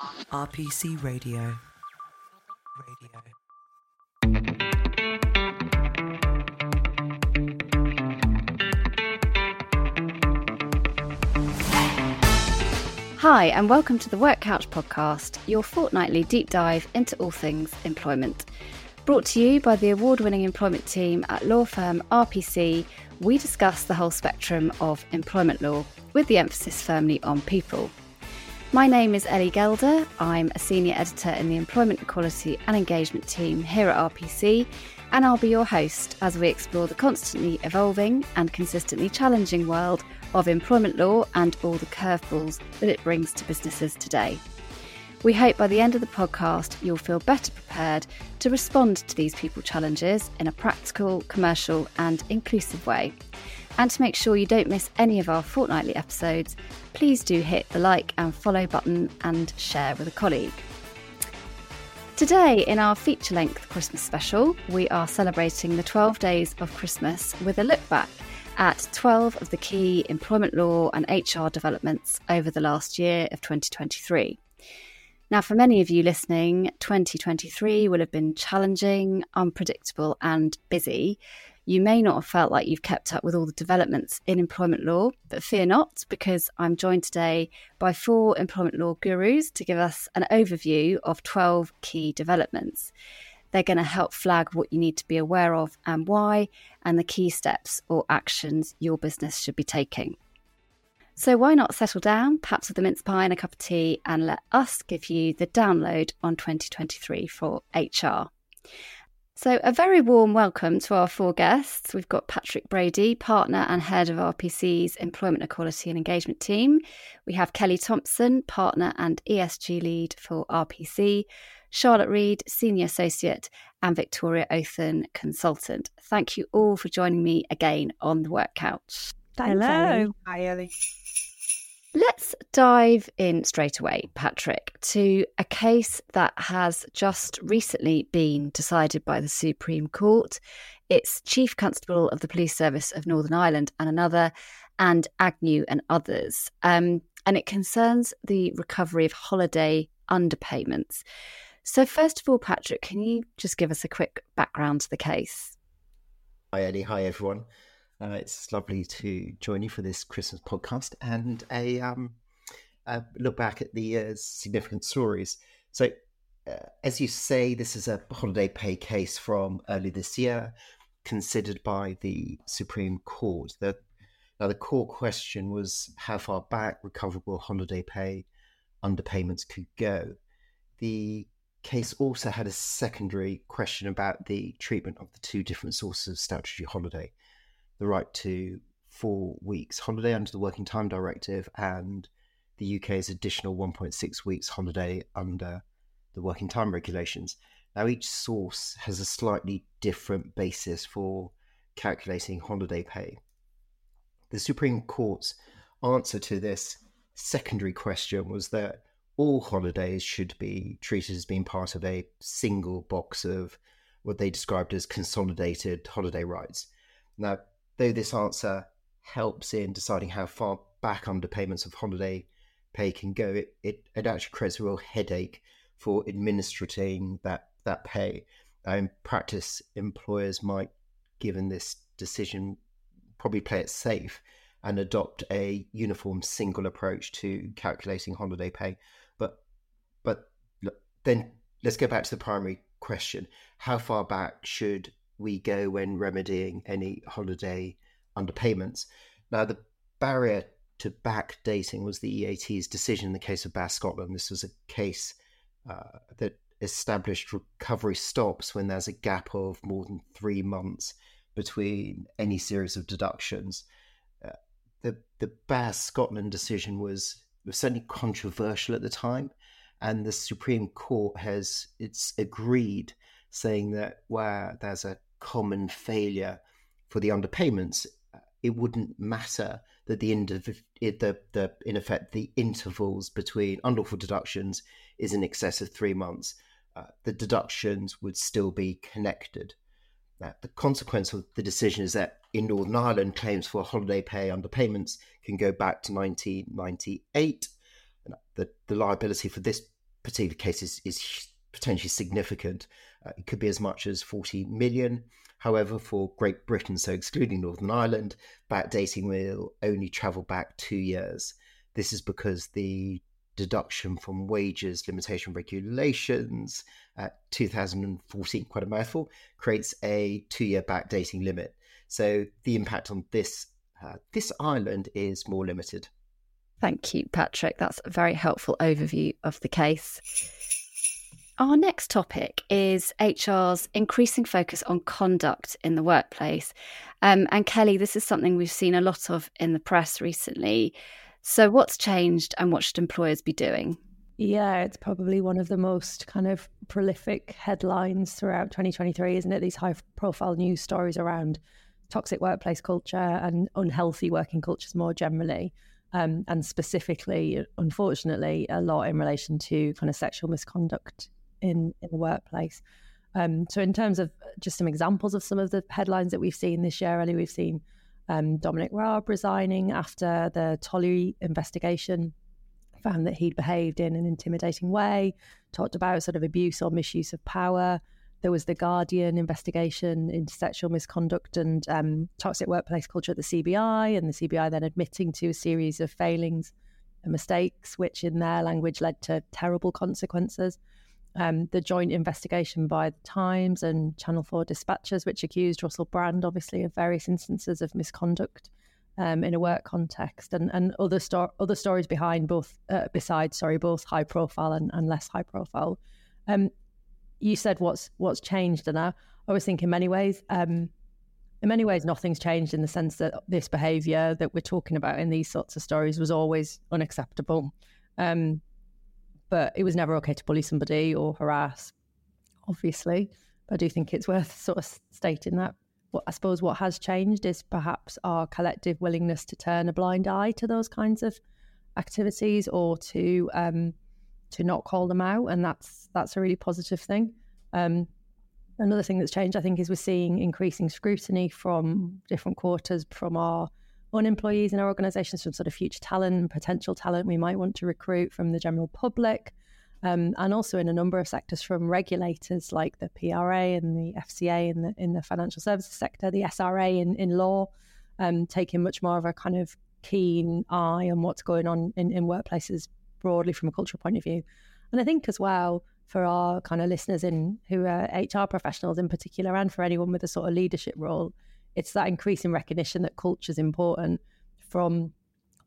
RPC Radio. Radio. Hi, and welcome to the Work Couch podcast, your fortnightly deep dive into all things employment. Brought to you by the award winning employment team at law firm RPC, we discuss the whole spectrum of employment law, with the emphasis firmly on people. My name is Ellie Gelder. I'm a senior editor in the Employment Equality and Engagement team here at RPC, and I'll be your host as we explore the constantly evolving and consistently challenging world of employment law and all the curveballs that it brings to businesses today. We hope by the end of the podcast, you'll feel better prepared to respond to these people challenges in a practical, commercial, and inclusive way. And to make sure you don't miss any of our fortnightly episodes, please do hit the like and follow button and share with a colleague. Today, in our feature length Christmas special, we are celebrating the 12 days of Christmas with a look back at 12 of the key employment law and HR developments over the last year of 2023. Now, for many of you listening, 2023 will have been challenging, unpredictable, and busy. You may not have felt like you've kept up with all the developments in employment law, but fear not, because I'm joined today by four employment law gurus to give us an overview of 12 key developments. They're going to help flag what you need to be aware of and why, and the key steps or actions your business should be taking. So, why not settle down, perhaps with a mince pie and a cup of tea, and let us give you the download on 2023 for HR? So, a very warm welcome to our four guests. We've got Patrick Brodie, partner and head of RPC's Employment Equality and Engagement team. We have Kelly Thomson, partner and ESG lead for RPC. Charlotte Reid, Senior Associate, and Victoria Othen, Consultant. Thank you all for joining me again on the Work Couch. Thanks, Hello. Ellie. Hi, Ellie. Let's dive in straight away, Patrick, to a case that has just recently been decided by the Supreme Court. It's Chief Constable of the Police Service of Northern Ireland and another, and Agnew and others. Um, and it concerns the recovery of holiday underpayments. So, first of all, Patrick, can you just give us a quick background to the case? Hi, Eddie. Hi, everyone. Uh, it's lovely to join you for this Christmas podcast and a, um, a look back at the uh, significant stories. So, uh, as you say, this is a holiday pay case from early this year, considered by the Supreme Court. The, now, the core question was how far back recoverable holiday pay underpayments could go. The case also had a secondary question about the treatment of the two different sources of statutory holiday the right to four weeks holiday under the Working Time Directive and the UK's additional 1.6 weeks holiday under the Working Time Regulations. Now, each source has a slightly different basis for calculating holiday pay. The Supreme Court's answer to this secondary question was that all holidays should be treated as being part of a single box of what they described as consolidated holiday rights. Now, though this answer helps in deciding how far back underpayments of holiday pay can go, it, it, it actually creates a real headache for administrating that, that pay. In practice, employers might, given this decision, probably play it safe and adopt a uniform single approach to calculating holiday pay. But but then let's go back to the primary question: How far back should we go when remedying any holiday underpayments? Now, the barrier to backdating was the EAT's decision in the case of Bear Scotland. This was a case uh, that established recovery stops when there's a gap of more than three months between any series of deductions. Uh, the the Bear Scotland decision was was certainly controversial at the time, and the Supreme Court has it's agreed, saying that where there's a common failure for the underpayments, it wouldn't matter that the, indiv- the, the in effect the intervals between unlawful deductions is in excess of three months. Uh, the deductions would still be connected. The consequence of the decision is that in Northern Ireland, claims for holiday pay underpayments can go back to 1998. And the, the liability for this particular case is, is potentially significant. Uh, it could be as much as 40 million. However, for Great Britain, so excluding Northern Ireland, backdating will only travel back two years. This is because the deduction from wages limitation regulations at 2014, quite a mouthful, creates a two year backdating limit. So the impact on this uh, this island is more limited. Thank you, Patrick. That's a very helpful overview of the case. Our next topic is HR's increasing focus on conduct in the workplace. Um, and Kelly, this is something we've seen a lot of in the press recently. So, what's changed and what should employers be doing? Yeah, it's probably one of the most kind of prolific headlines throughout 2023, isn't it? These high profile news stories around toxic workplace culture and unhealthy working cultures more generally. Um, and specifically, unfortunately, a lot in relation to kind of sexual misconduct in in the workplace. Um, so, in terms of just some examples of some of the headlines that we've seen this year, Ellie, we've seen um, Dominic Raab resigning after the Tolley investigation found that he'd behaved in an intimidating way, talked about sort of abuse or misuse of power. There was the Guardian investigation into sexual misconduct and um, toxic workplace culture at the CBI, and the CBI then admitting to a series of failings and mistakes, which in their language led to terrible consequences um, the joint investigation by the Times and Channel 4 Dispatches, which accused Russell Brand, obviously, of various instances of misconduct um, in a work context, and, and other sto- other stories behind both, uh, besides, sorry, both high profile and, and less high profile. Um, you said what's what's changed, and I, I was thinking in many ways. Um, in many ways, nothing's changed in the sense that this behaviour that we're talking about in these sorts of stories was always unacceptable. Um, but it was never okay to bully somebody or harass, obviously. But I do think it's worth sort of stating that. What I suppose what has changed is perhaps our collective willingness to turn a blind eye to those kinds of activities or to um, to not call them out, and that's that's a really positive thing. Um, another thing that's changed, I think, is we're seeing increasing scrutiny from different quarters from our on employees in our organisations from sort of future talent, and potential talent we might want to recruit from the general public, um, and also in a number of sectors from regulators like the PRA and the FCA in the in the financial services sector, the SRA in in law, um, taking much more of a kind of keen eye on what's going on in, in workplaces broadly from a cultural point of view. And I think as well for our kind of listeners in who are HR professionals in particular, and for anyone with a sort of leadership role, it's that increasing recognition that culture is important from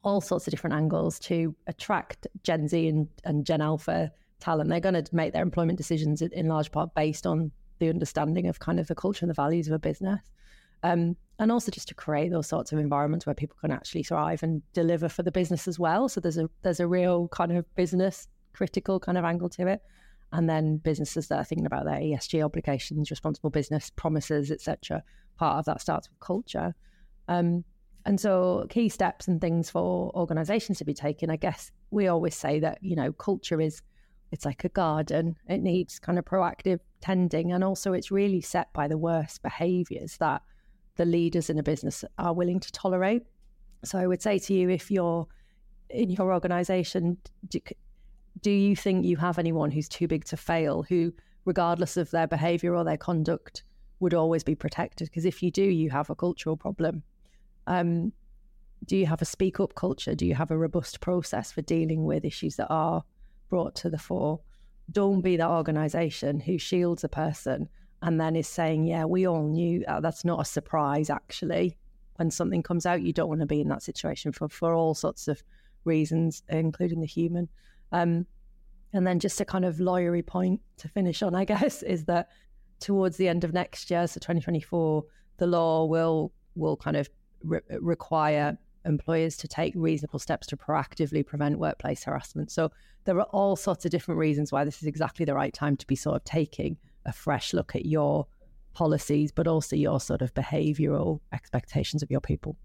all sorts of different angles to attract Gen Z and, and Gen Alpha talent. They're going to make their employment decisions in large part based on the understanding of kind of the culture and the values of a business. Um, and also just to create those sorts of environments where people can actually thrive and deliver for the business as well. So there's a there's a real kind of business critical kind of angle to it. And then businesses that are thinking about their ESG obligations, responsible business promises, etc part of that starts with culture. Um, and so, key steps and things for organizations to be taken, I guess we always say that, you know, culture is, it's like a garden. It needs kind of proactive tending. And also, it's really set by the worst behaviors that the leaders in a business are willing to tolerate. So, I would say to you, if you're in your organization, do, do you think you have anyone who's too big to fail, who, regardless of their behavior or their conduct, would always be protected because if you do, you have a cultural problem. Um, do you have a speak up culture? Do you have a robust process for dealing with issues that are brought to the fore? Don't be that organization who shields a person and then is saying, Yeah, we all knew uh, that's not a surprise, actually. When something comes out, you don't want to be in that situation for, for all sorts of reasons, including the human. Um, and then just a kind of lawyery point to finish on, I guess, is that towards the end of next year, so 2024, the law will will kind of re- require employers to take reasonable steps to proactively prevent workplace harassment. So there are all sorts of different reasons why this is exactly the right time to be sort of taking a fresh look at your policies, but also your sort of behavioural expectations of your people.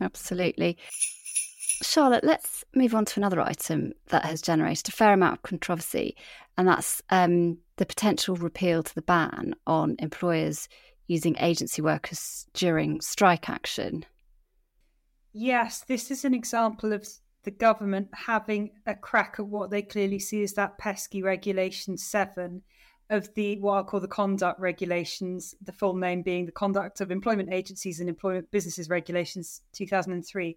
Absolutely. Charlotte, let's move on to another item that has generated a fair amount of controversy, and that's um, the potential repeal to the ban on employers using agency workers during strike action. Yes, this is an example of the government having a crack at what they clearly see as that pesky regulation seven of the what I'll call the conduct regulations, the full name being the Conduct of Employment Agencies and Employment Businesses Regulations 2003.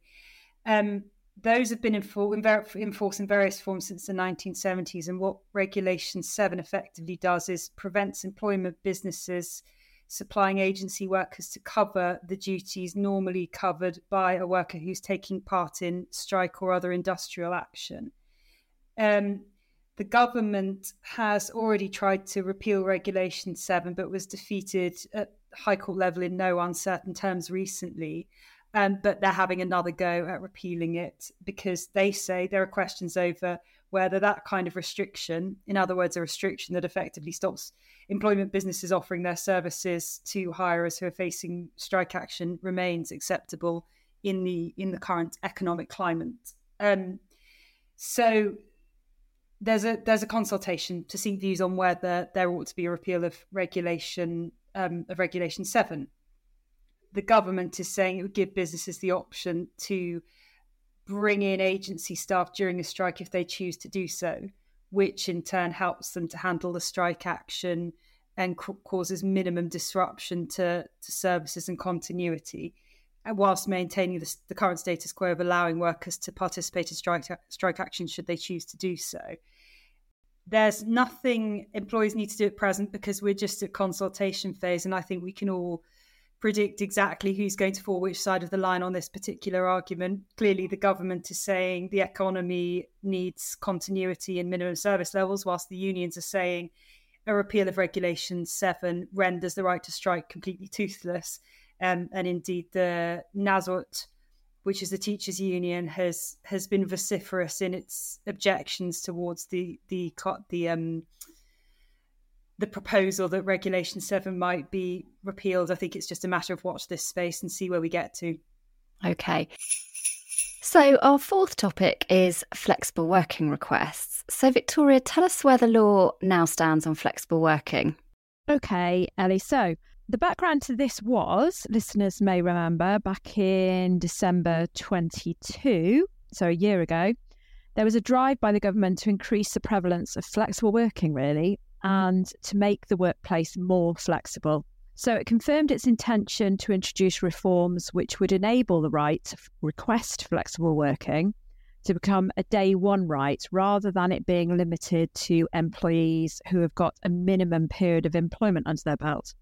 Um, those have been in, force in various forms since the 1970s. And what Regulation 7 effectively does is prevents employment businesses supplying agency workers to cover the duties normally covered by a worker who's taking part in strike or other industrial action. Um, the government has already tried to repeal Regulation 7, but was defeated at High Court level in no uncertain terms recently. Um, but they're having another go at repealing it because they say there are questions over whether that kind of restriction, in other words, a restriction that effectively stops employment businesses offering their services to hirers who are facing strike action, remains acceptable in the in the current economic climate. Um, so there's a there's a consultation to seek views on whether there ought to be a repeal of regulation um, of regulation seven. The government is saying it would give businesses the option to bring in agency staff during a strike if they choose to do so, which in turn helps them to handle the strike action and causes minimum disruption to, to services and continuity uh, whilst maintaining the, the, current status quo of allowing workers to participate in strike, strike action should they choose to do so. There's nothing employees need to do at present because we're just at consultation phase, and I think we can all predict exactly who's going to fall which side of the line on this particular argument. Clearly, the government is saying the economy needs continuity and minimum service levels, whilst the unions are saying a repeal of Regulation 7 renders the right to strike completely toothless. Um, and indeed, the NASUWT, which is the teachers' union, has has been vociferous in its objections towards the the the um, the proposal that Regulation Seven might be repealed. I think it's just a matter of watch this space and see where we get to. Okay. So, our fourth topic is flexible working requests. So, Victoria, tell us where the law now stands on flexible working. Okay, Ellie. So, the background to this was, listeners may remember, back in December 22, so a year ago, there was a drive by the government to increase the prevalence of flexible working, really, Mm-hmm. and to make the workplace more flexible. So it confirmed its intention to introduce reforms which would enable the right to request flexible working to become a day one right rather than it being limited to employees who have got a minimum period of employment under their belt.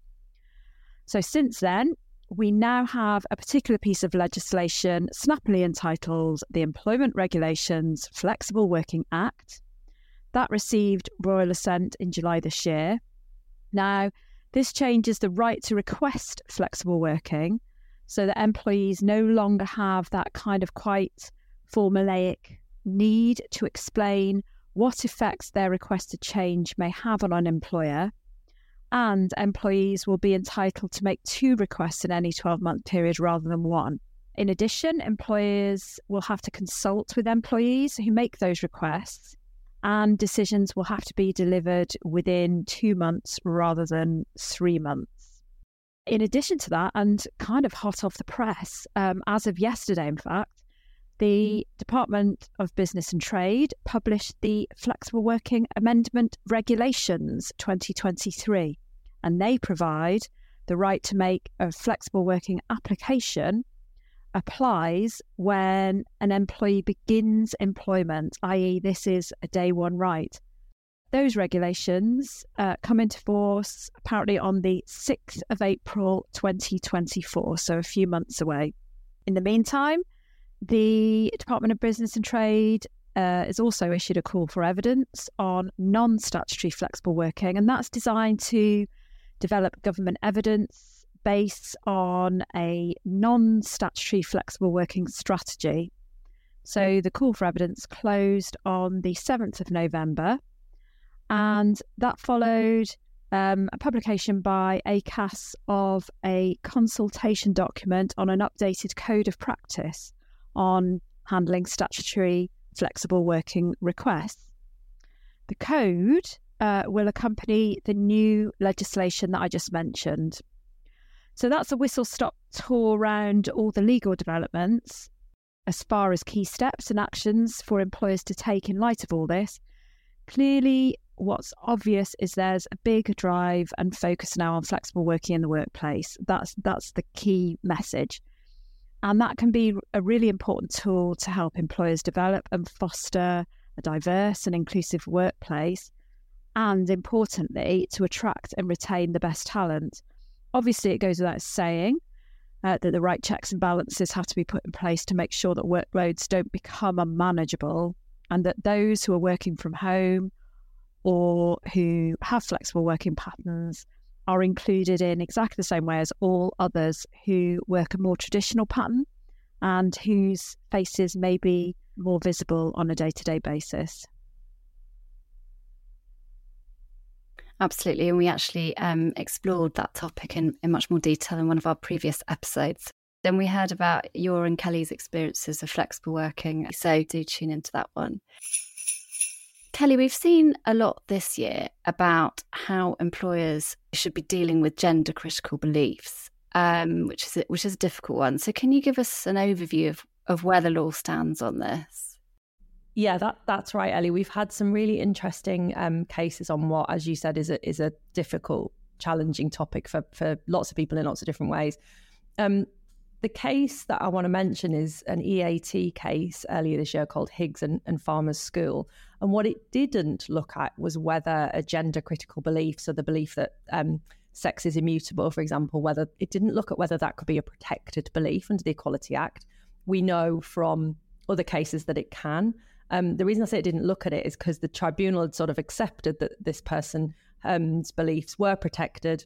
So since then, we now have a particular piece of legislation snappily entitled the Employment Relations Flexible Working Act. That received royal assent in July this year. Now, this changes the right to request flexible working so that employees no longer have that kind of quite formulaic need to explain what effects their requested change may have on an employer and employees will be entitled to make two requests in any 12 month period rather than one. In addition, employers will have to consult with employees who make those requests, and decisions will have to be delivered within two months rather than three months. In addition to that, and kind of hot off the press, um, as of yesterday, in fact, the Department of Business and Trade published the Flexible Working Amendment Regulations 2023, and they provide the right to make a flexible working application applies when an employee begins employment, i.e., this is a day one right. Those regulations uh, come into force apparently on the 6th of April 2024, so a few months away. In the meantime, the Department of Business and Trade uh, has also issued a call for evidence on non statutory flexible working, and that's designed to develop government evidence based on a non statutory flexible working strategy. So the call for evidence closed on the 7th of November, and that followed um, a publication by ACAS of a consultation document on an updated code of practice on handling statutory flexible working requests. The code uh, will accompany the new legislation that I just mentioned. So that's a whistle stop tour around all the legal developments. as far as key steps and actions for employers to take in light of all this, clearly what's obvious is there's a big drive and focus now on flexible working in the workplace. That's that's the key message. And that can be a really important tool to help employers develop and foster a diverse and inclusive workplace, and importantly, to attract and retain the best talent. Obviously, it goes without saying uh, that the right checks and balances have to be put in place to make sure that workloads don't become unmanageable and that those who are working from home or who have flexible working patterns are included in exactly the same way as all others who work a more traditional pattern and whose faces may be more visible on a day to day basis. Absolutely. And we actually um, explored that topic in, in much more detail in one of our previous episodes. Then we heard about your and Kelly's experiences of flexible working. So do tune into that one. Kelly, we've seen a lot this year about how employers should be dealing with gender critical beliefs, um, which is a, which is a difficult one. So, can you give us an overview of, of where the law stands on this? Yeah, that that's right, Ellie. We've had some really interesting um, cases on what, as you said, is a is a difficult, challenging topic for for lots of people in lots of different ways. Um, the case that I want to mention is an EAT case earlier this year called Higgs and, and Farmor's School. And what it didn't look at was whether a gender critical belief, so the belief that um, sex is immutable, for example, whether it didn't look at whether that could be a protected belief under the Equality Act. We know from other cases that it can. Um, the reason I say it didn't look at it is because the tribunal had sort of accepted that this person's um, beliefs were protected,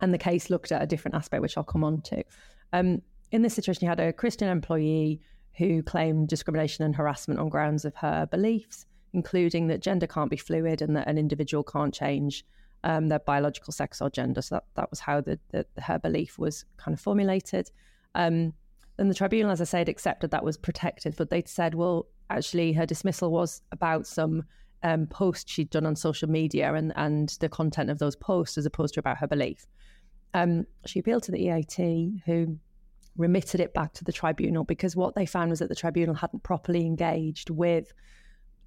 and the case looked at a different aspect, which I'll come on to. Um, in this situation, you had a Christian employee who claimed discrimination and harassment on grounds of her beliefs, including that gender can't be fluid and that an individual can't change um, their biological sex or gender. So that, that was how the, the, her belief was kind of formulated. Um, and the tribunal, as I said, accepted that was protected, but they'd said, well, actually, her dismissal was about some um, posts she'd done on social media and, and the content of those posts as opposed to about her belief. Um, she appealed to the EAT, who remitted it back to the tribunal because what they found was that the tribunal hadn't properly engaged with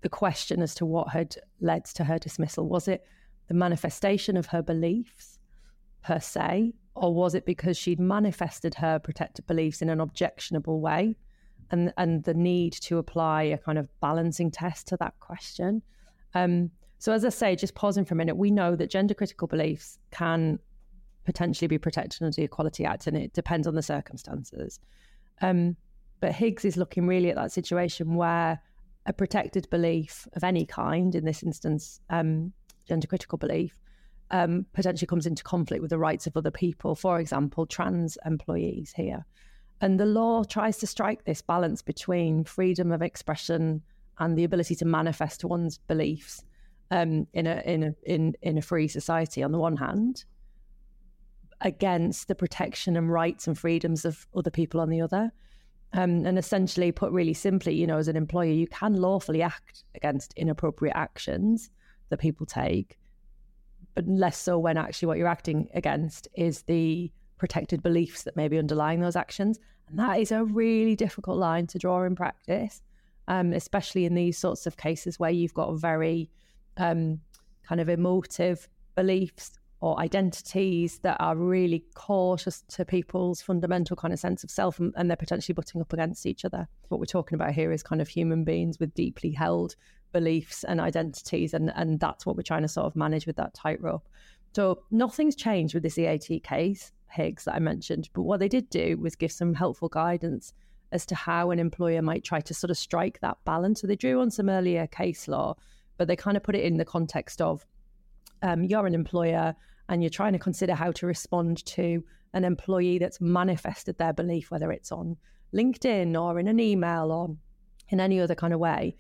the question as to what had led to her dismissal. Was it the manifestation of her beliefs per se, or was it because she'd manifested her protected beliefs in an objectionable way? And, and the need to apply a kind of balancing test to that question. Um, so, as I say, just pausing for a minute, we know that gender critical beliefs can potentially be protected under the Equality Act, and it depends on the circumstances. Um, but Higgs is looking really at that situation where a protected belief of any kind, in this instance, um, gender critical belief, um, potentially comes into conflict with the rights of other people, for example, trans employees here. And the law tries to strike this balance between freedom of expression and the ability to manifest one's beliefs um, in a in a in in a free society on the one hand, against the protection and rights and freedoms of other people on the other. Um, and essentially, put really simply, you know, as an employer, you can lawfully act against inappropriate actions that people take, but less so when actually what you're acting against is the protected beliefs that may be underlying those actions. And that is a really difficult line to draw in practice, um, especially in these sorts of cases where you've got very um, kind of emotive beliefs or identities that are really core to, people's fundamental kind of sense of self and, and, they're potentially butting up against each other. What we're talking about here is kind of human beings with deeply held beliefs and identities and, and that's what we're trying to sort of manage with that tightrope. So nothing's changed with this EAT case, Higgs, that I mentioned, but what they did do was give some helpful guidance as to how an employer might try to sort of strike that balance. So they drew on some earlier case law, but they kind of put it in the context of um, you're an employer and you're trying to consider how to respond to an employee that's manifested their belief, whether it's on LinkedIn or in an email or in any other kind of way,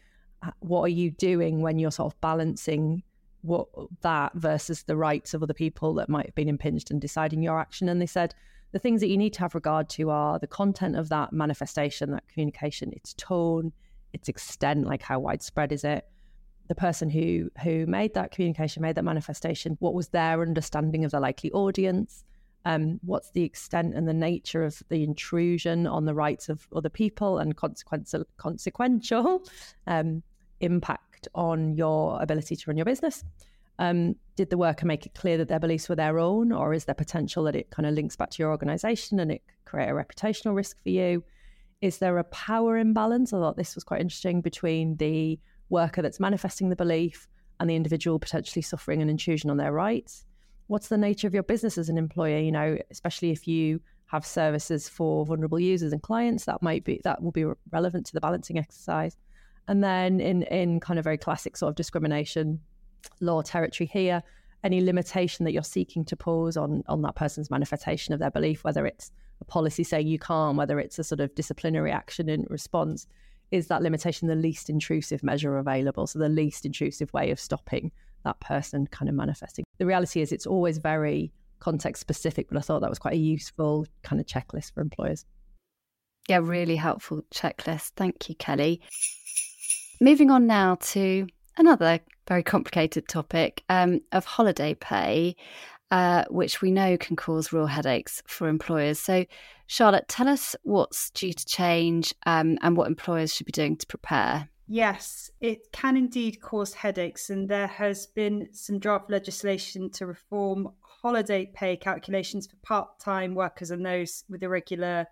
what are you doing when you're sort of balancing what that versus the rights of other people that might have been impinged and deciding your action? And they said the things that you need to have regard to are the content of that manifestation, that communication, its tone, its extent, like how widespread is it, the person who who made that communication, made that manifestation, what was their understanding of the likely audience, Um, what's the extent and the nature of the intrusion on the rights of other people and consequential, consequential? Um, impact on your ability to run your business? Um, did the worker make it clear that their beliefs were their own, or is there potential that it kind of links back to your organization and it could create a reputational risk for you? Is there a power imbalance? I thought this was quite interesting between the worker that's manifesting the belief and the individual potentially suffering an intrusion on their rights. What's the nature of your business as an employer? You know, especially if you have services for vulnerable users and clients, that might be that will be relevant to the balancing exercise. And then in in kind of very classic sort of discrimination law territory here, any limitation that you're seeking to pose on on that person's manifestation of their belief, whether it's a policy saying you can't, whether it's a sort of disciplinary action in response, is that limitation the least intrusive measure available? So the least intrusive way of stopping that person kind of manifesting. The reality is it's always very context specific, but I thought that was quite a useful kind of checklist for employers. Yeah, really helpful checklist. Thank you, Kelly. Moving on now to another very complicated topic um, of holiday pay, uh, which we know can cause real headaches for employers. So, Charlotte, tell us what's due to change um, and what employers should be doing to prepare. Yes, it can indeed cause headaches, and there has been some draft legislation to reform holiday pay calculations for part time workers and those with irregular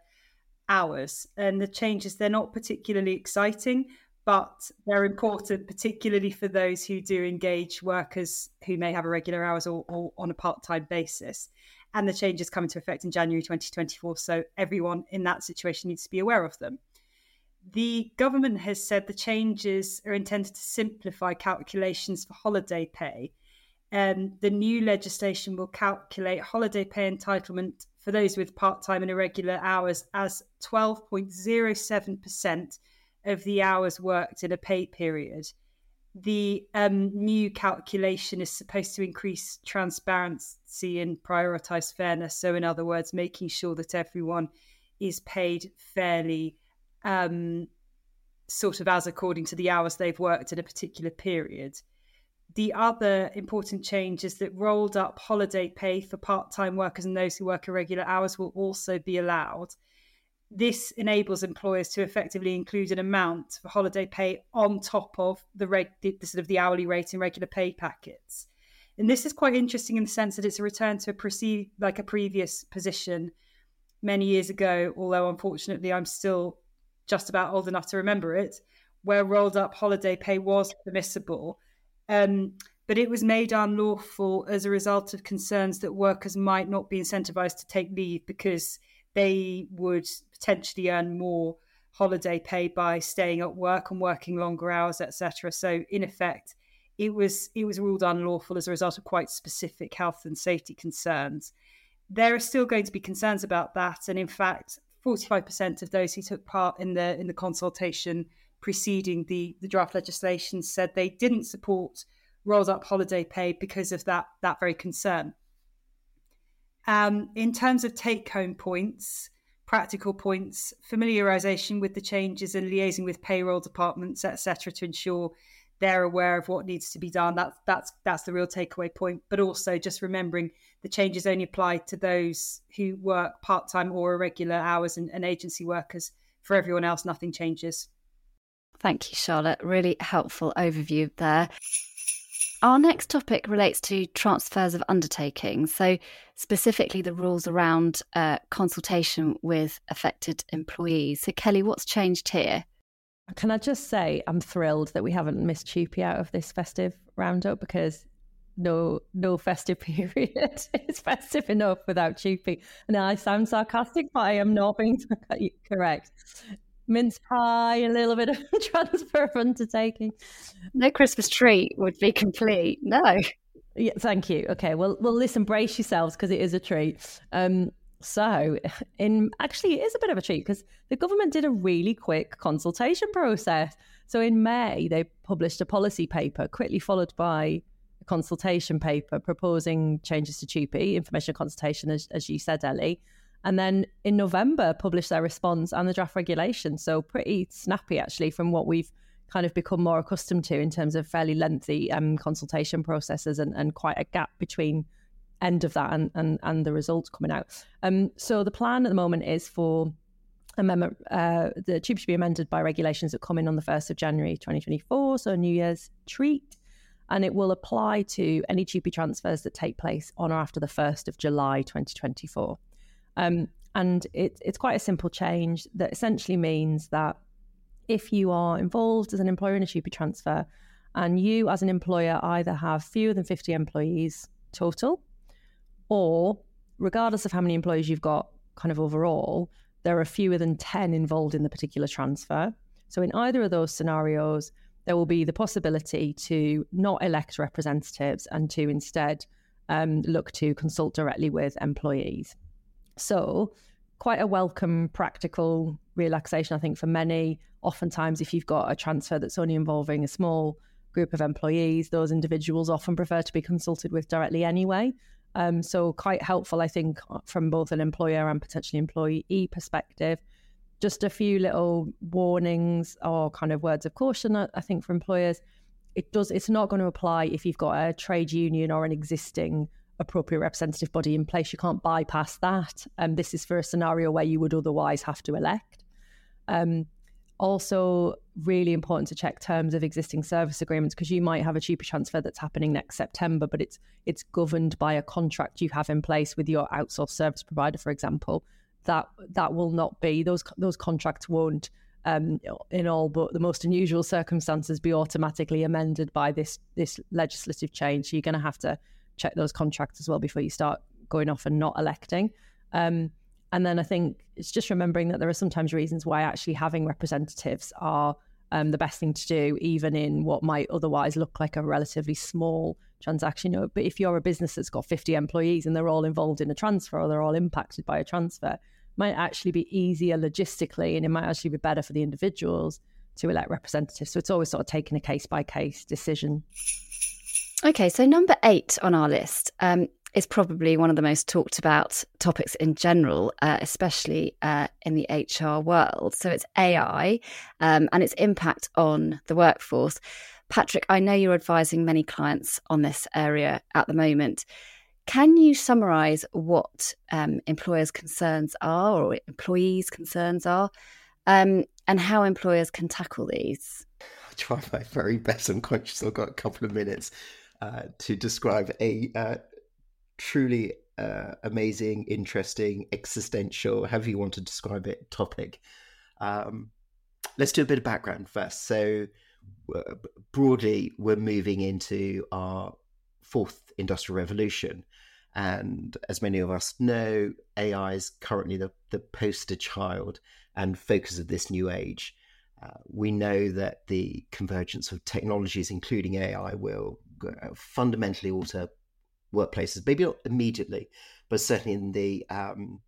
hours. And the changes, they're not particularly exciting, but they're important, particularly for those who do engage workers who may have irregular hours or, or on a part time basis. And the changes come into effect in January 2024. So everyone in that situation needs to be aware of them. The government has said the changes are intended to simplify calculations for holiday pay. And the new legislation will calculate holiday pay entitlement for those with part time and irregular hours as 12.07% of the hours worked in a pay period. The um, new calculation is supposed to increase transparency and prioritize fairness. So, in other words, making sure that everyone is paid fairly, um, sort of as according to the hours they've worked in a particular period. The other important change is that rolled up holiday pay for part time workers and those who work irregular hours will also be allowed this enables employers to effectively include an amount for holiday pay on top of the, the, the sort of the hourly rate in regular pay packets. And this is quite interesting in the sense that it's a return to a pre- like a previous position many years ago, although unfortunately I'm still just about old enough to remember it, where rolled up holiday pay was permissible. Um, but it was made unlawful as a result of concerns that workers might not be incentivized to take leave because they would potentially earn more holiday pay by staying at work and working longer hours, etc. So in effect, it was it was ruled unlawful as a result of quite specific health and safety concerns. There are still going to be concerns about that, and in fact, 45% of those who took part in the in the consultation preceding the, the draft legislation said they didn't support rolled up holiday pay because of that that very concern. Um, in terms of take home points, practical points, familiarisation with the changes and liaising with payroll departments, etc., to ensure they're aware of what needs to be done. That's that's that's the real takeaway point. But also just remembering the changes only apply to those who work part time or irregular hours and, and agency workers. For everyone else, nothing changes. Thank you, Charlotte. Really helpful overview there. Our next topic relates to transfers of undertakings, so specifically the rules around uh, consultation with affected employees. So, Kelly, what's changed here? Can I just say I'm thrilled that we haven't missed TUPE out of this festive roundup because no no festive period is festive enough without TUPE. And I sound sarcastic, but I am not being correct mince pie, a little bit of transfer of undertaking. No Christmas tree would be complete. No. Yeah, thank you. Okay, well, well, listen, brace yourselves because it is a treat. Um, so, in actually, it is a bit of a treat because the government did a really quick consultation process. So, in May, they published a policy paper, quickly followed by a consultation paper proposing changes to TUPE, information consultation, as, as you said, Ellie and then in November published their response and the draft regulation. So pretty snappy actually from what we've kind of become more accustomed to in terms of fairly lengthy um, consultation processes and, and quite a gap between end of that and and, and the results coming out. Um, so the plan at the moment is for amendment. Uh, the TUPE should be amended by regulations that come in on the first of January 2024, so New Year's treat, and it will apply to any TUPE transfers that take place on or after the first of July 2024. Um, and it, it's quite a simple change that essentially means that if you are involved as an employer in a TUPE transfer, and you as an employer either have fewer than 50 employees total, or regardless of how many employees you've got kind of overall, there are fewer than 10 involved in the particular transfer. So, in either of those scenarios, there will be the possibility to not elect representatives and to instead um, look to consult directly with employees. So, quite a welcome, practical relaxation, I think, for many. Oftentimes, if you've got a transfer that's only involving a small group of employees, those individuals often prefer to be consulted with directly anyway. Um, so, quite helpful, I think, from both an employer and potentially employee perspective. Just a few little warnings or kind of words of caution, I think, for employers. It does. It's not going to apply if you've got a trade union or an existing appropriate representative body in place. You can't bypass that. And um, this is for a scenario where you would otherwise have to elect. Um, also, really important to check terms of existing service agreements because you might have a TUPE transfer that's happening next September, but it's it's governed by a contract you have in place with your outsourced service provider, for example. That that will not be those those contracts won't um, in all but the most unusual circumstances be automatically amended by this this legislative change. So you're going to have to check those contracts as well before you start going off and not electing. Um, and then I think it's just remembering that there are sometimes reasons why actually having representatives are um, the best thing to do, even in what might otherwise look like a relatively small transaction. You know, but if you're a business that's got 50 employees and they're all involved in a transfer or they're all impacted by a transfer, might actually be easier logistically and it might actually be better for the individuals to elect representatives. So it's always sort of taking a case by case decision. Okay, so number eight on our list um, is probably one of the most talked about topics in general, uh, especially uh, in the HR world. So it's AI um, and its impact on the workforce. Patrick, I know you're advising many clients on this area at the moment. Can you summarize what um, employers' concerns are or employees' concerns are um, and how employers can tackle these? I'll try my very best. I'm conscious I've got a couple of minutes uh, to describe a uh, truly uh, amazing, interesting, existential, however you want to describe it, topic. Um, let's do a bit of background first. So, broadly, we're moving into our fourth industrial revolution. And as many of us know, AI is currently the, the poster child and focus of this new age. Uh, we know that the convergence of technologies, including AI, will fundamentally alter workplaces, maybe not immediately, but certainly in the um,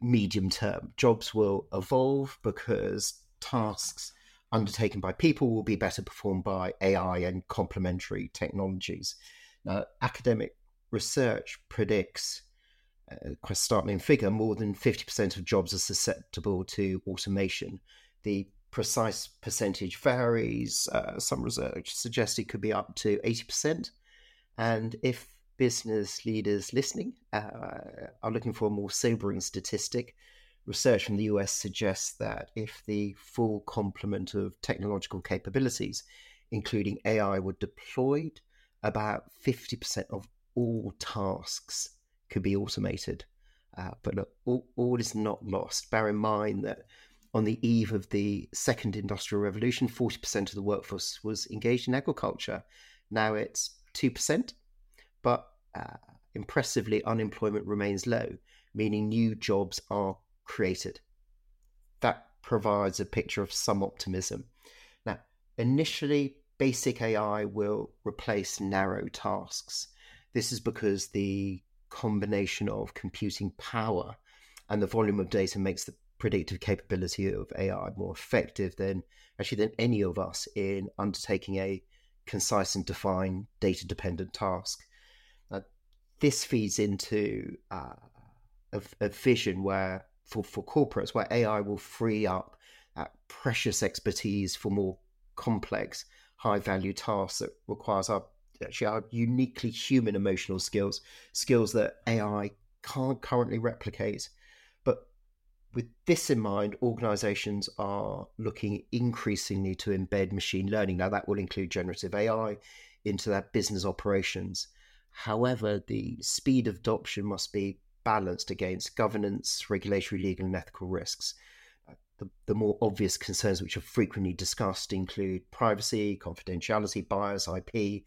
medium term. Jobs will evolve because tasks undertaken by people will be better performed by AI and complementary technologies. Now, academic research predicts uh, quite startling figure more than 50% of jobs are susceptible to automation. The precise percentage varies. Uh, some research suggests it could be up to 80%. And if business leaders listening uh, are looking for a more sobering statistic, research from the US suggests that if the full complement of technological capabilities, including AI, were deployed, about 50% of all tasks could be automated. Uh, but look, all, all is not lost. Bear in mind that on the eve of the second industrial revolution, 40% of the workforce was engaged in agriculture. Now it's 2%, but uh, impressively, unemployment remains low, meaning new jobs are created. That provides a picture of some optimism. Now, initially, basic AI will replace narrow tasks. This is because the combination of computing power and the volume of data makes the predictive capability of AI more effective than actually than any of us in undertaking a concise and defined data dependent task. Uh, this feeds into uh, a, a, vision where for, for corporates where AI will free up precious expertise for more complex, high value tasks that requires our actually our uniquely human emotional skills, skills that AI can't currently replicate. With this in mind, organizations are looking increasingly to embed machine learning. Now, that will include generative AI into their business operations. However, the speed of adoption must be balanced against governance, regulatory, legal, and ethical risks. The, the, more obvious concerns which are frequently discussed include privacy, confidentiality, bias, IP,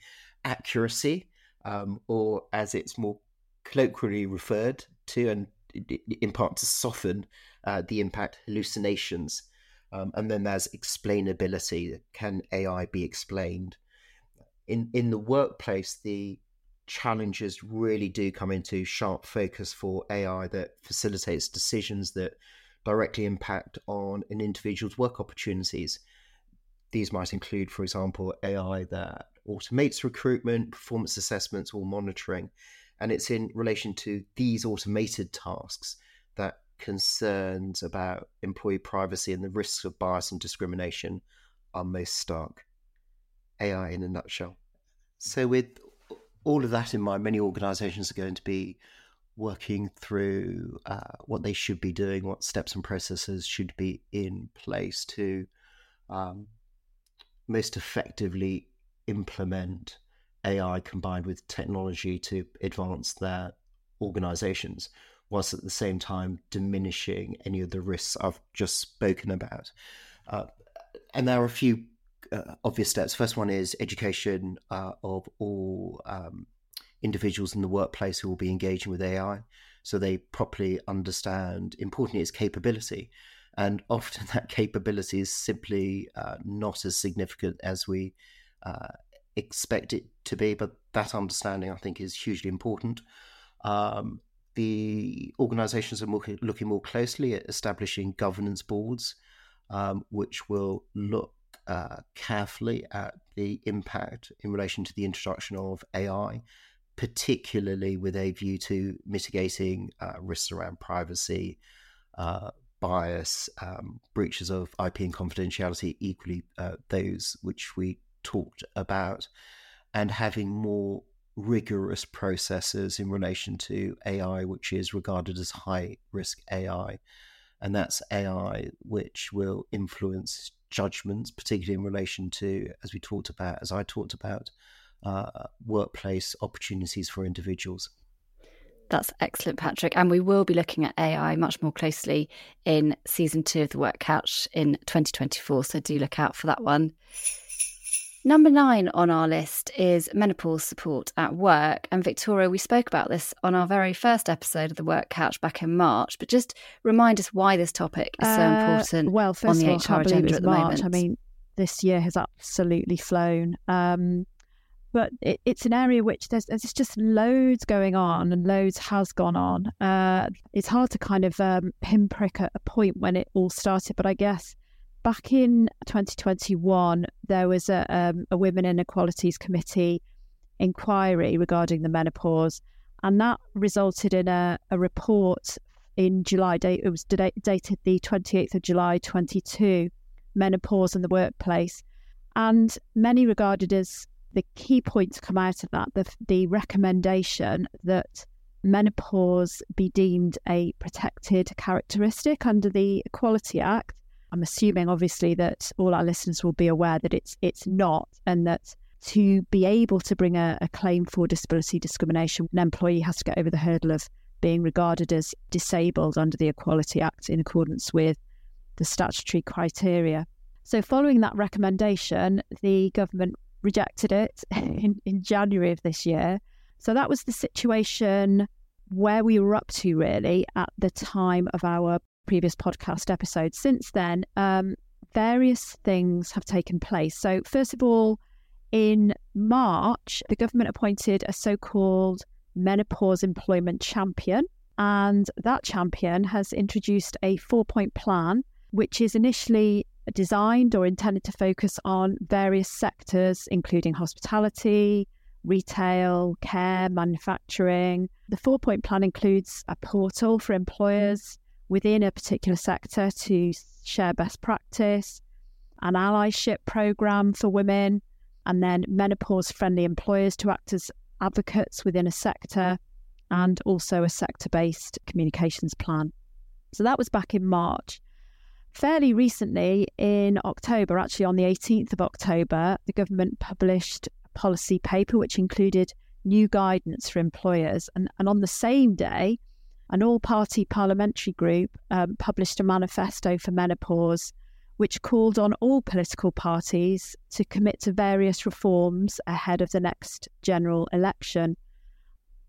accuracy, um, or as it's more colloquially referred to, and in part to soften uh, the impact, hallucinations. Um, and then there's explainability. Can AI be explained? In in the workplace, the challenges really do come into sharp focus for AI that facilitates decisions that directly impact on an individual's work opportunities. These might include, for example, AI that automates recruitment, performance assessments, or monitoring. And it's in relation to these automated tasks that concerns about employee privacy and the risks of bias and discrimination are most stark. AI in a nutshell. So, with all of that in mind, many organizations are going to be working through uh, what they should be doing, what steps and processes should be in place to um, most effectively implement AI combined with technology to advance their organizations, whilst at the same time diminishing any of the risks I've just spoken about. Uh, and there are a few uh, obvious steps. First one is education uh, of all um, individuals in the workplace who will be engaging with AI, so they properly understand. Importantly, its capability, and often that capability is simply uh, not as significant as we uh, expect it to be. But that understanding, I think, is hugely important. Um, the organisations are more, looking more closely at establishing governance boards, um, which will look uh, carefully at the impact in relation to the introduction of AI, particularly with a view to mitigating uh, risks around privacy, uh, bias, um, breaches of IP and confidentiality, equally uh, those which we talked about, and having more rigorous processes in relation to AI, which is regarded as high risk AI. And that's AI which will influence judgments, particularly in relation to, as we talked about, as I talked about, uh, workplace opportunities for individuals. That's excellent, Patrick. And we will be looking at AI much more closely in season two of the Work Couch in 2024. So do look out for that one. Number nine on our list is menopause support at work. And Victoria, we spoke about this on our very first episode of the Work Couch back in March, but just remind us why this topic is so uh, important well, first on the of all, HR agenda at the March. moment. I mean, this year has absolutely flown. Um, but it, it's an area which there's, there's just loads going on and loads has gone on. Uh, it's hard to kind of um, pinprick a, a point when it all started, but I guess back in 2021, there was a, um, a Women and Equalities Committee inquiry regarding the menopause, and that resulted in a, a report in July. It was dated the 28th of July 22, menopause in the workplace, and many regarded as the key point to come out of that the, the recommendation that menopause be deemed a protected characteristic under the Equality Act I'm assuming, obviously, that all our listeners will be aware that it's it's not, and that to be able to bring a, a claim for disability discrimination, an employee has to get over the hurdle of being regarded as disabled under the Equality Act in accordance with the statutory criteria. So, following that recommendation, the government rejected it in, in January of this year. So, that was the situation where we were up to really at the time of our previous podcast episodes. Since then, um, various things have taken place. So, first of all, in March, the government appointed a so called menopause employment champion. And that champion has introduced a four point plan, which is initially designed or intended to focus on various sectors, including hospitality, retail, care, manufacturing. The four point plan includes a portal for employers within a particular sector to share best practice, an allyship program for women, and then menopause friendly employers to act as advocates within a sector, and also a sector based communications plan. So that was back in March. Fairly recently, in October, actually on the 18th of October, the government published a policy paper which included new guidance for employers. And, and on the same day, an all party parliamentary group um, published a manifesto for menopause, which called on all political parties to commit to various reforms ahead of the next general election.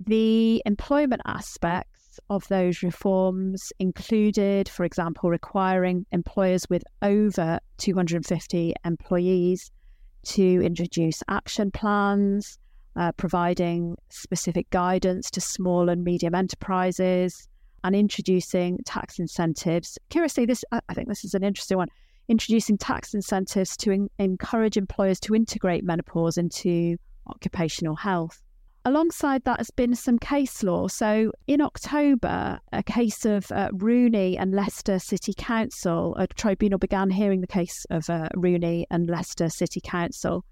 The employment aspects of those reforms included, for example, requiring employers with over 250 employees to introduce action plans, uh, providing specific guidance to small and medium enterprises, and introducing tax incentives. Curiously, this I think this is an interesting one. Introducing tax incentives to in- encourage employers to integrate menopause into occupational health. Alongside that has been some case law. So in October, a case of uh, Rooney and Leicester City Council, a tribunal began hearing the case of uh, Rooney and Leicester City Council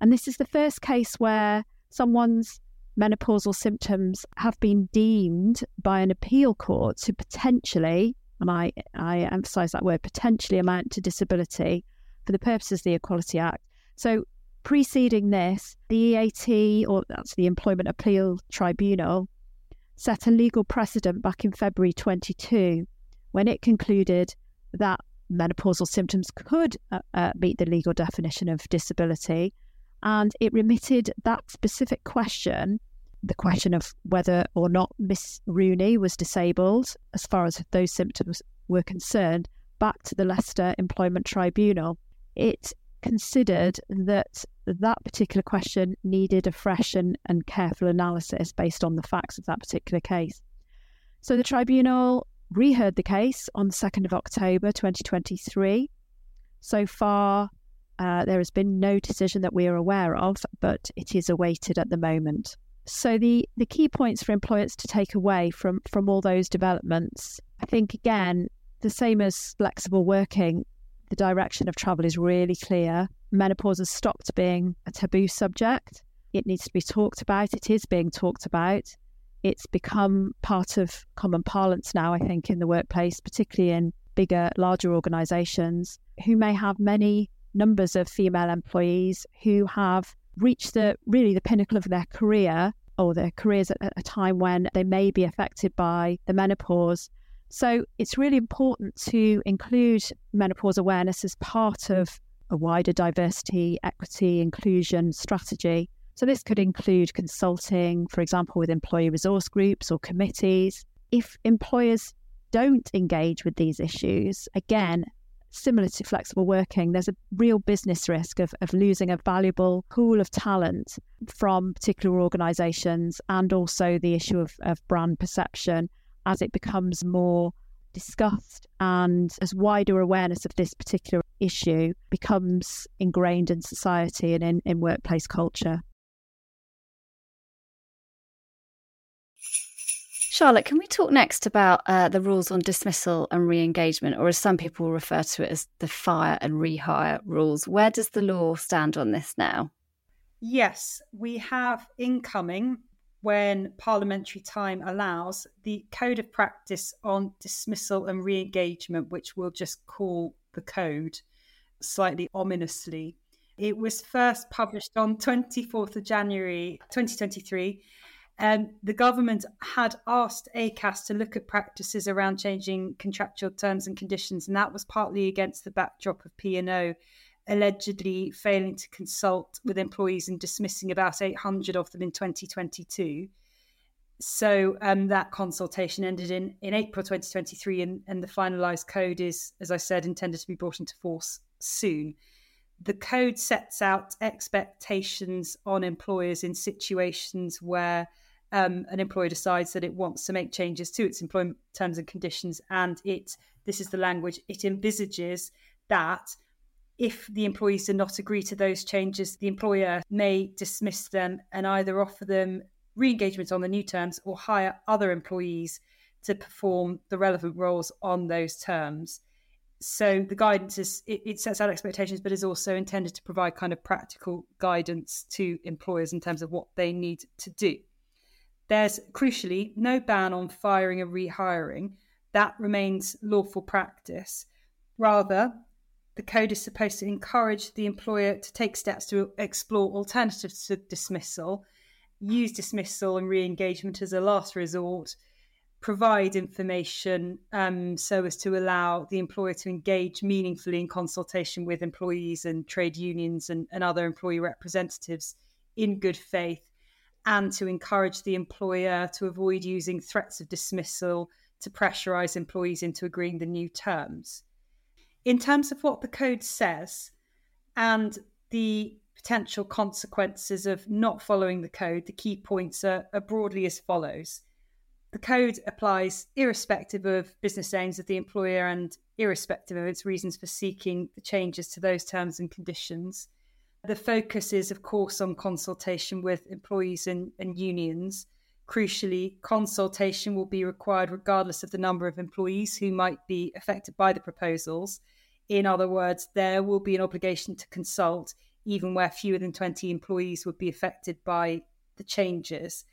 and this is the first case where someone's menopausal symptoms have been deemed by an appeal court to potentially, and I, I emphasize that word, potentially amount to disability for the purposes of the Equality Act. So, preceding this, the EAT, or that's the Employment Appeal Tribunal, set a legal precedent back in February 22 when it concluded that menopausal symptoms could uh, uh, meet the legal definition of disability and it remitted that specific question, the question of whether or not Miss Rooney was disabled, as far as those symptoms were concerned, back to the Leicester Employment Tribunal. It considered that that particular question needed a fresh and, and careful analysis based on the facts of that particular case. So the tribunal reheard the case on the 2nd of October 2023. So far, uh, there has been no decision that we are aware of, but it is awaited at the moment. So the, the key points for employers to take away from, from all those developments, I think again, the same as flexible working, the direction of travel is really clear. Menopause has stopped being a taboo subject. It needs to be talked about. It is being talked about. It's become part of common parlance now, I think, in the workplace, particularly in bigger, larger organizations who may have many numbers of female employees who have reached the really the pinnacle of their career or their careers at a time when they may be affected by the menopause. So it's really important to include menopause awareness as part of a wider diversity, equity, inclusion strategy. So this could include consulting, for example, with employee resource groups or committees. If employers don't engage with these issues, again, similar to flexible working, there's a real business risk of, of losing a valuable pool of talent from particular organisations and also the issue of, of brand perception as it becomes more discussed and as wider awareness of this particular issue becomes ingrained in society and in, in workplace culture. Charlotte, can we talk next about uh, the rules on dismissal and re engagement, or as some people refer to it as the fire and rehire rules? Where does the law stand on this now? Yes, we have incoming, when parliamentary time allows, the Code of Practice on Dismissal and Re Engagement, which we'll just call the Code slightly ominously. It was first published on 24th of January 2023 um, the government had asked ACAS to look at practices around changing contractual terms and conditions, and that was partly against the backdrop of P&O allegedly failing to consult with employees and dismissing about 800 of them in 2022. So um, that consultation ended in, in April 2023, and, and the finalised code is, as I said, intended to be brought into force soon. The code sets out expectations on employers in situations where um, an employer decides that it wants to make changes to its employment terms and conditions, and it this is the language it envisages that if the employees do not agree to those changes, the employer may dismiss them and either offer them re engagement on the new terms or hire other employees to perform the relevant roles on those terms. so the guidance is it, it, sets out expectations, but is also intended to provide kind of practical guidance to employers in terms of what they need to do. There's crucially no ban on firing and rehiring. That remains lawful practice. Rather, the code is supposed to encourage the employer to take steps to explore alternatives to dismissal, use dismissal and re engagement as a last resort, provide information um, so as to allow the employer to engage meaningfully in consultation with employees and trade unions and, and other employee representatives in good faith, and to encourage the employer to avoid using threats of dismissal to pressurize employees into agreeing the new terms. In terms of what the code says and the potential consequences of not following the code, the key points are, are broadly as follows. The code applies irrespective of business aims of the employer and irrespective of its reasons for seeking the changes to those terms and conditions. The focus is, of course, on consultation with employees and, and unions. Crucially, consultation will be required regardless of the number of employees who might be affected by the proposals. In other words, there will be an obligation to consult even where fewer than 20 employees would be affected by the changes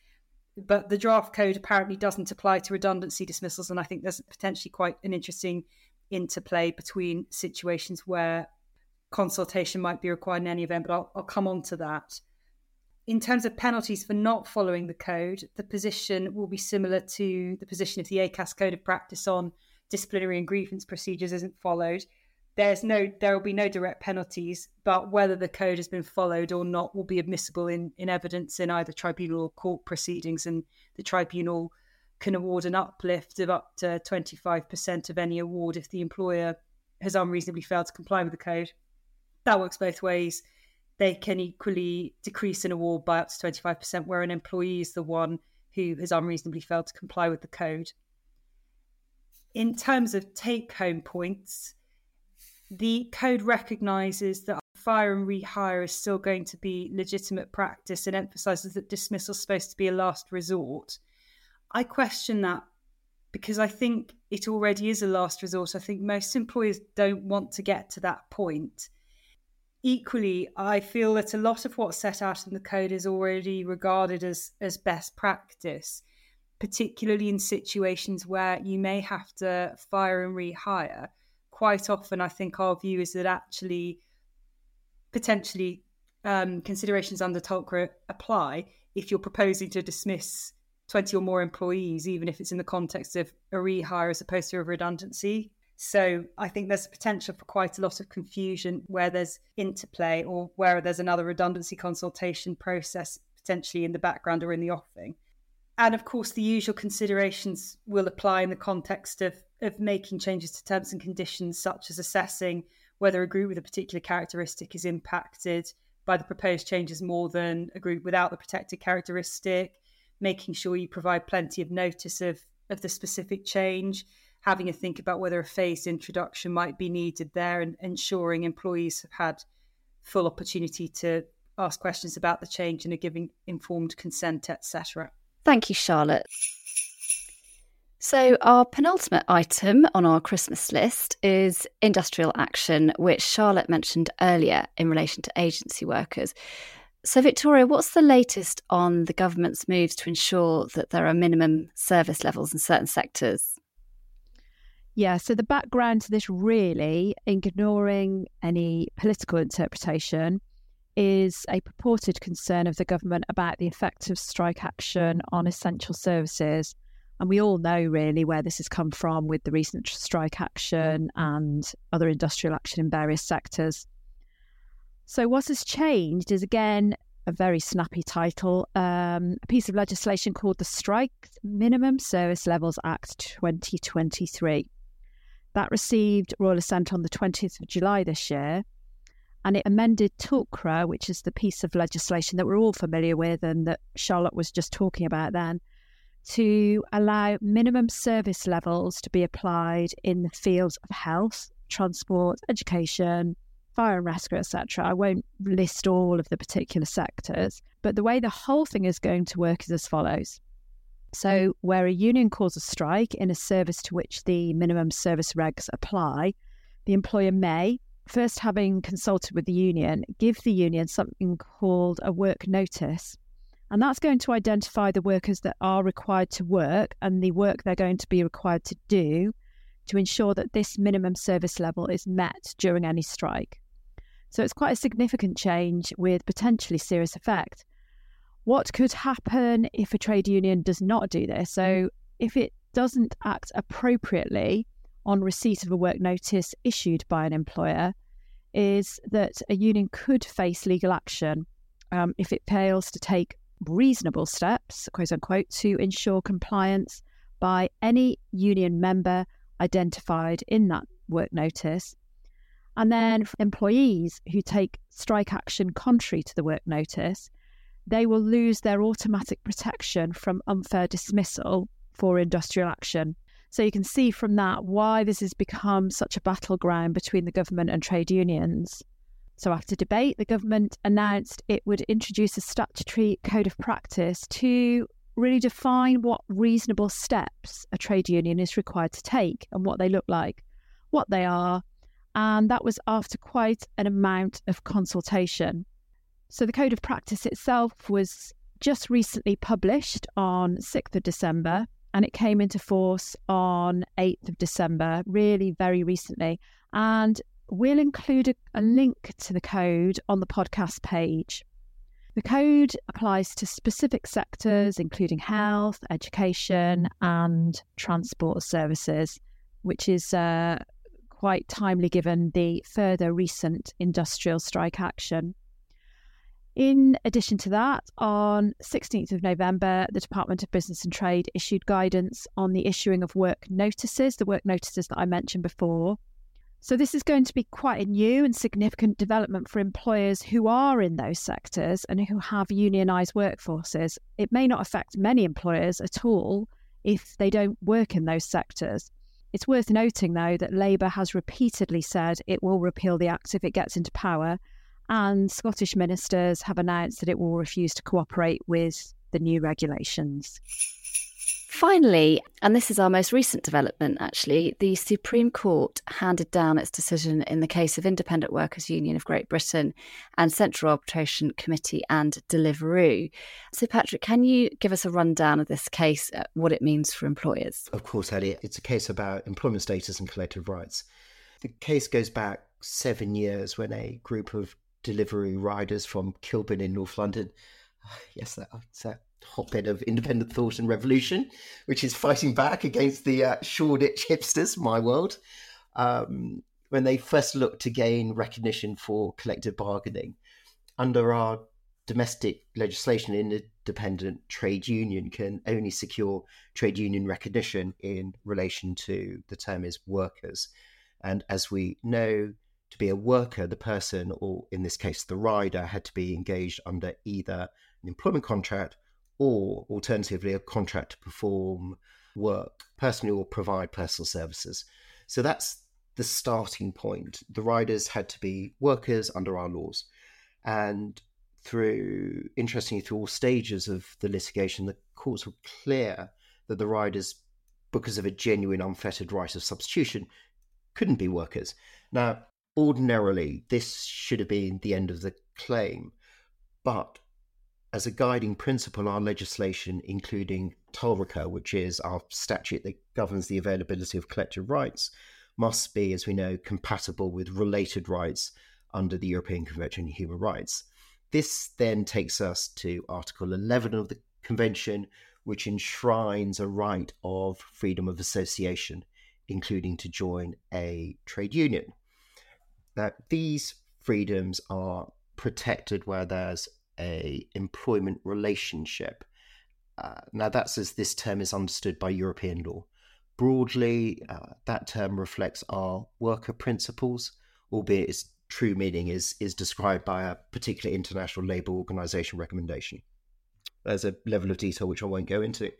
but the draft code apparently doesn't apply to redundancy dismissals. And I think there's potentially quite an interesting interplay between situations where consultation might be required in any event, but I'll, I'll come on to that. In terms of penalties for not following the code, the position will be similar to the position if the ACAS code of practice on disciplinary and grievance procedures isn't followed there's no there will be no direct penalties but whether the code has been followed or not will be admissible in, in evidence in either tribunal or court proceedings and the tribunal can award an uplift of up to 25% of any award if the employer has unreasonably failed to comply with the code that works both ways they can equally decrease an award by up to 25% where an employee is the one who has unreasonably failed to comply with the code in terms of take home points the code recognises that fire and rehire is still going to be legitimate practice and emphasises that dismissal is supposed to be a last resort. I question that because I think it already is a last resort. I think most employers don't want to get to that point. Equally, I feel that a lot of what's set out in the code is already regarded as, as best practice, particularly in situations where you may have to fire and rehire quite often I think our view is that actually potentially um, considerations under TULRCA apply if you're proposing to dismiss 20 or more employees, even if it's in the context of a rehire as opposed to a redundancy. So I think there's potential for quite a lot of confusion where there's interplay or where there's another redundancy consultation process potentially in the background or in the offing. And of course, the usual considerations will apply in the context of of making changes to terms and conditions, such as assessing whether a group with a particular characteristic is impacted by the proposed changes more than a group without the protected characteristic, making sure you provide plenty of notice of, of the specific change, having a think about whether a phased introduction might be needed there, and ensuring employees have had full opportunity to ask questions about the change and are giving informed consent, etc. Thank you, Charlotte. So, our penultimate item on our Christmas list is industrial action, which Charlotte mentioned earlier in relation to agency workers. So, Victoria, what's the latest on the government's moves to ensure that there are minimum service levels in certain sectors? Yeah, so the background to this really, ignoring any political interpretation, is a purported concern of the government about the effect of strike action on essential services and we all know really where this has come from with the recent strike action and other industrial action in various sectors. So, what has changed is again a very snappy title um, a piece of legislation called the Strike Minimum Service Levels Act 2023. That received royal assent on the 20th of July this year. And it amended TULRCA, which is the piece of legislation that we're all familiar with and that Charlotte was just talking about then, to allow minimum service levels to be applied in the fields of health, transport, education, fire and rescue, etc. I won't list all of the particular sectors, but the way the whole thing is going to work is as follows. So, mm-hmm. where a union calls a strike in a service to which the minimum service regs apply, the employer may, first having consulted with the union, give the union something called a work notice. And that's going to identify the workers that are required to work and the work they're going to be required to do to ensure that this minimum service level is met during any strike. So it's quite a significant change with potentially serious effect. What could happen if a trade union does not do this? So if it doesn't act appropriately on receipt of a work notice issued by an employer, is that a union could face legal action um, if it fails to take reasonable steps, quote unquote, to ensure compliance by any union member identified in that work notice. And then employees who take strike action contrary to the work notice, they will lose their automatic protection from unfair dismissal for industrial action. So you can see from that why this has become such a battleground between the government and trade unions. So, after debate, the government announced it would introduce a statutory code of practice to really define what reasonable steps a trade union is required to take and what they look like, what they are. And that was after quite an amount of consultation. So, the code of practice itself was just recently published on 6th of December and it came into force on 8th of December, really very recently. And we'll include a, a, link to the code on the podcast page. The code applies to specific sectors, including health, education, and transport services, which is uh, quite timely given the further recent industrial strike action. In addition to that, on 16th of November, the Department of Business and Trade issued guidance on the issuing of work notices, the work notices that I mentioned before, so, this is going to be quite a new and significant development for employers who are in those sectors and who have unionised workforces. It may not affect many employers at all if they don't work in those sectors. It's worth noting, though, that Labour has repeatedly said it will repeal the Act if it gets into power, and Scottish ministers have announced that it will refuse to cooperate with the new regulations. Finally, and this is our most recent development actually, the Supreme Court handed down its decision in the case of Independent Workers Union of Great Britain and Central Arbitration Committee and Deliveroo. So, Patrick, can you give us a rundown of this case, uh, what it means for employers? Of course, Ellie. It's a case about employment status and collective rights. The case goes back seven years when a group of Deliveroo riders from Kilburn in North London, yes, that's a hotbed of independent thought and revolution, which is fighting back against the uh, Shoreditch hipsters, my world. Um, when they first looked to gain recognition for collective bargaining, under our domestic legislation, an independent trade union can only secure trade union recognition in relation to the term is workers. And as we know, to be a worker, the person, or in this case, the rider, had to be engaged under either an employment contract or alternatively a contract to perform work personally or provide personal services. So that's the starting point. The riders had to be workers under our laws. And through, interestingly, through all stages of the litigation, the courts were clear that the riders, because of a genuine unfettered right of substitution, couldn't be workers. Now, ordinarily, this should have been the end of the claim. But as a guiding principle, our legislation, including TULRCA, which is our statute that governs the availability of collective rights, must be, as we know, compatible with related rights under the European Convention on Human Rights. This then takes us to Article 11 of the Convention, which enshrines a right of freedom of association, including to join a trade union. Now, these freedoms are protected where there's a employment relationship. Uh, now, that's as this term is understood by European law. Broadly, uh, that term reflects our worker principles, albeit its true meaning is is described by a particular international labour organisation recommendation. There's a level of detail which I won't go into,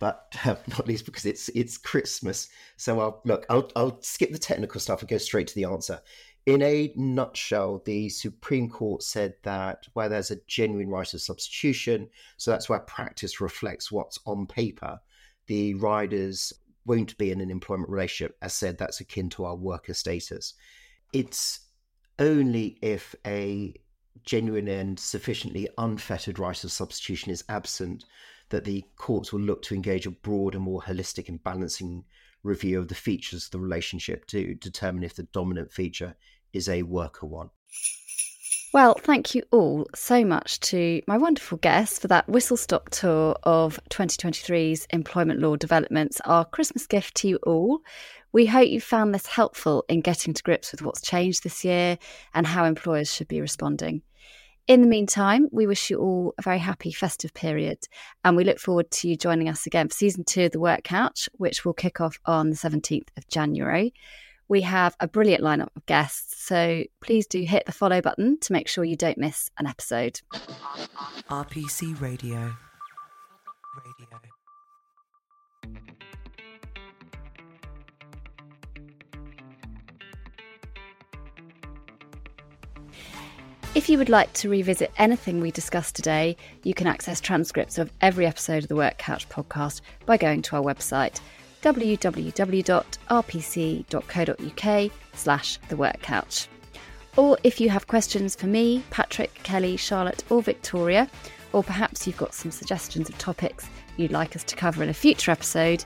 but uh, not least because it's it's Christmas. So I'll look. I'll I'll skip the technical stuff and go straight to the answer in a nutshell, the Supreme Court said that where there's a genuine right of substitution, so that's where practice reflects what's on paper, the riders won't be in an employment relationship, as said, that's akin to our worker status. It's only if a genuine and sufficiently unfettered right of substitution is absent that the courts will look to engage a broader, more holistic and balancing review of the features of the relationship to determine if the dominant feature is a worker one. Well, thank you all so much to my wonderful guests for that whistle stop tour of 2023's employment law developments, our Christmas gift to you all. We hope you found this helpful in getting to grips with what's changed this year and how employers should be responding. In the meantime, we wish you all a very happy festive period and we look forward to you joining us again for season two of The Work Couch, which will kick off on the 17th of January. We have a brilliant lineup of guests, so please do hit the follow button to make sure you don't miss an episode. RPC Radio. Radio. If you would like to revisit anything we discussed today, you can access transcripts of every episode of the Work Couch podcast by going to our website www.rpc.co.uk slash the work couch. Or if you have questions for me, Patrick, Kelly, Charlotte, or Victoria, or perhaps you've got some suggestions of topics you'd like us to cover in a future episode,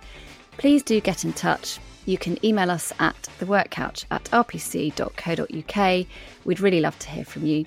please do get in touch. You can email us at theworkcouch at rpc.co.uk. We'd really love to hear from you.